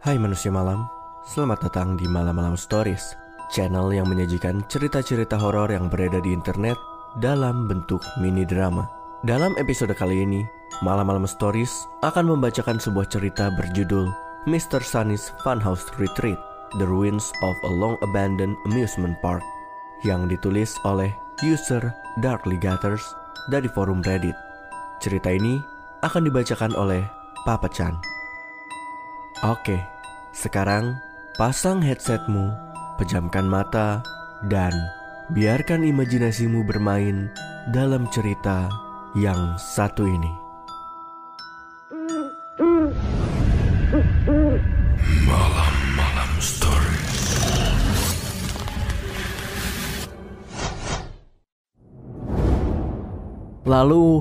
Hai manusia malam, selamat datang di Malam Malam Stories, channel yang menyajikan cerita-cerita horor yang beredar di internet dalam bentuk mini drama. Dalam episode kali ini, Malam Malam Stories akan membacakan sebuah cerita berjudul Mr. Sunny's Funhouse Retreat, The Ruins of a Long Abandoned Amusement Park, yang ditulis oleh user Darkly Gathers dari forum Reddit. Cerita ini akan dibacakan oleh Papa Chan. Oke, sekarang pasang headsetmu, pejamkan mata, dan biarkan imajinasimu bermain dalam cerita yang satu ini. Malam-malam. Lalu,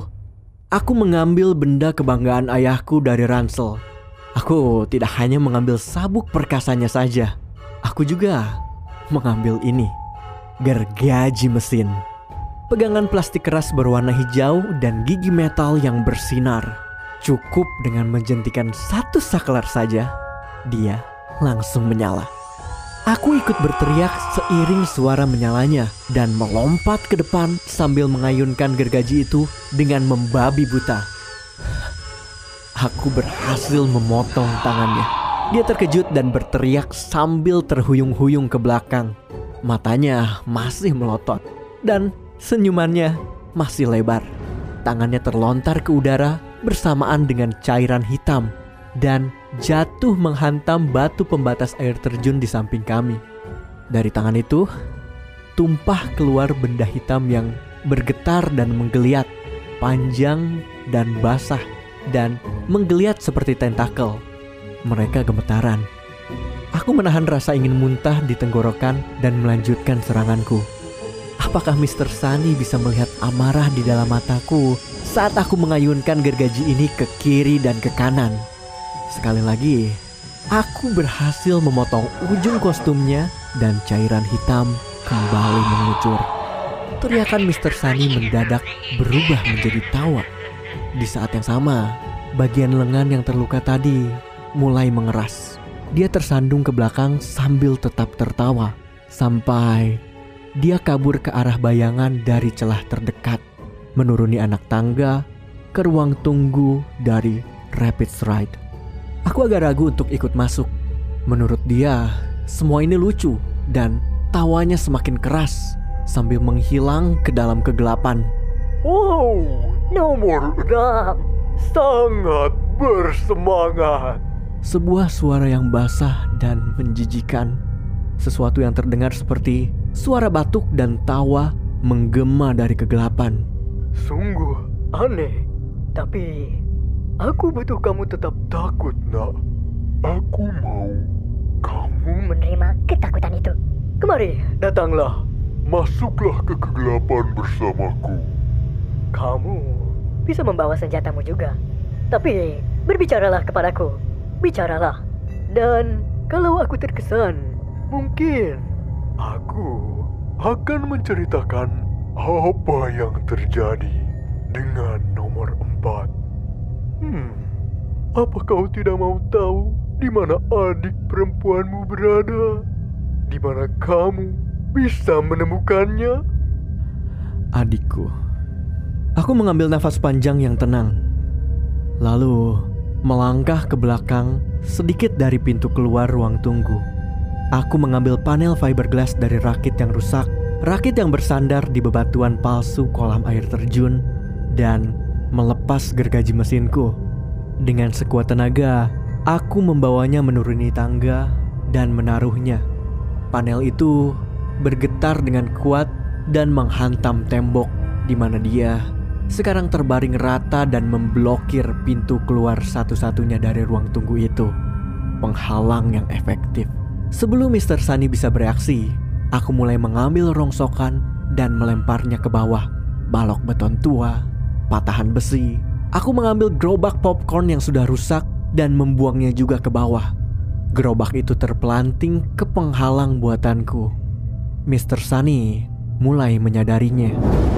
aku mengambil benda kebanggaan ayahku dari ransel. Aku tidak hanya mengambil sabuk perkasanya saja. Aku juga mengambil ini. Gergaji mesin. Pegangan plastik keras berwarna hijau dan gigi metal yang bersinar. Cukup dengan menjentikan satu saklar saja, dia langsung menyala. Aku ikut berteriak seiring suara menyalanya dan melompat ke depan sambil mengayunkan gergaji itu dengan membabi buta. Aku berhasil memotong tangannya. Dia terkejut dan berteriak sambil terhuyung-huyung ke belakang. Matanya masih melotot dan senyumannya masih lebar. Tangannya terlontar ke udara bersamaan dengan cairan hitam dan jatuh menghantam batu pembatas air terjun di samping kami. Dari tangan itu, tumpah keluar benda hitam yang bergetar dan menggeliat, panjang dan basah, dan menggeliat seperti tentakel. Mereka gemetaran. Aku menahan rasa ingin muntah di tenggorokan dan melanjutkan seranganku. Apakah Mr. Sunny bisa melihat amarah di dalam mataku saat aku mengayunkan gergaji ini ke kiri dan ke kanan? Sekali lagi, aku berhasil memotong ujung kostumnya dan cairan hitam kembali mengucur. Teriakan Mr. Sunny mendadak berubah menjadi tawa. Di saat yang sama, bagian lengan yang terluka tadi mulai mengeras. Dia tersandung ke belakang sambil tetap tertawa. Sampai dia kabur ke arah bayangan dari celah terdekat. Menuruni anak tangga ke ruang tunggu dari Rapid Ride. Aku agak ragu untuk ikut masuk. Menurut dia, semua ini lucu dan tawanya semakin keras sambil menghilang ke dalam kegelapan. Wow, nomor enam sangat bersemangat. Sebuah suara yang basah dan menjijikan. Sesuatu yang terdengar seperti suara batuk dan tawa menggema dari kegelapan. Sungguh aneh, tapi aku butuh kamu tetap takut, nak. Aku mau kamu menerima ketakutan itu. Kemari, datanglah. masuklah ke kegelapan bersamaku. Kamu bisa membawa senjatamu juga. Tapi berbicaralah kepadaku. Bicaralah. Dan kalau aku terkesan, mungkin aku Akan menceritakan apa yang terjadi dengan nomor empat. Hmm, apa kau tidak mau tahu di mana adik perempuanmu berada? Di mana kamu bisa menemukannya? Adikku. Aku mengambil nafas panjang yang tenang. Lalu melangkah ke belakang sedikit dari pintu keluar ruang tunggu. Aku mengambil panel fiberglass dari rakit yang rusak, rakit yang bersandar di bebatuan palsu kolam air terjun, dan melepas gergaji mesinku. Dengan sekuat tenaga, aku membawanya menuruni tangga dan menaruhnya. Panel itu bergetar dengan kuat dan menghantam tembok di mana dia sekarang terbaring rata dan memblokir pintu keluar satu-satunya dari ruang tunggu itu. Penghalang yang efektif. Sebelum Mr. Sunny bisa bereaksi, aku mulai mengambil rongsokan dan melemparnya ke bawah. Balok beton tua, patahan besi. Aku mengambil gerobak popcorn yang sudah rusak dan membuangnya juga ke bawah. Gerobak itu terpelanting ke penghalang buatanku. Mr. Sunny mulai menyadarinya.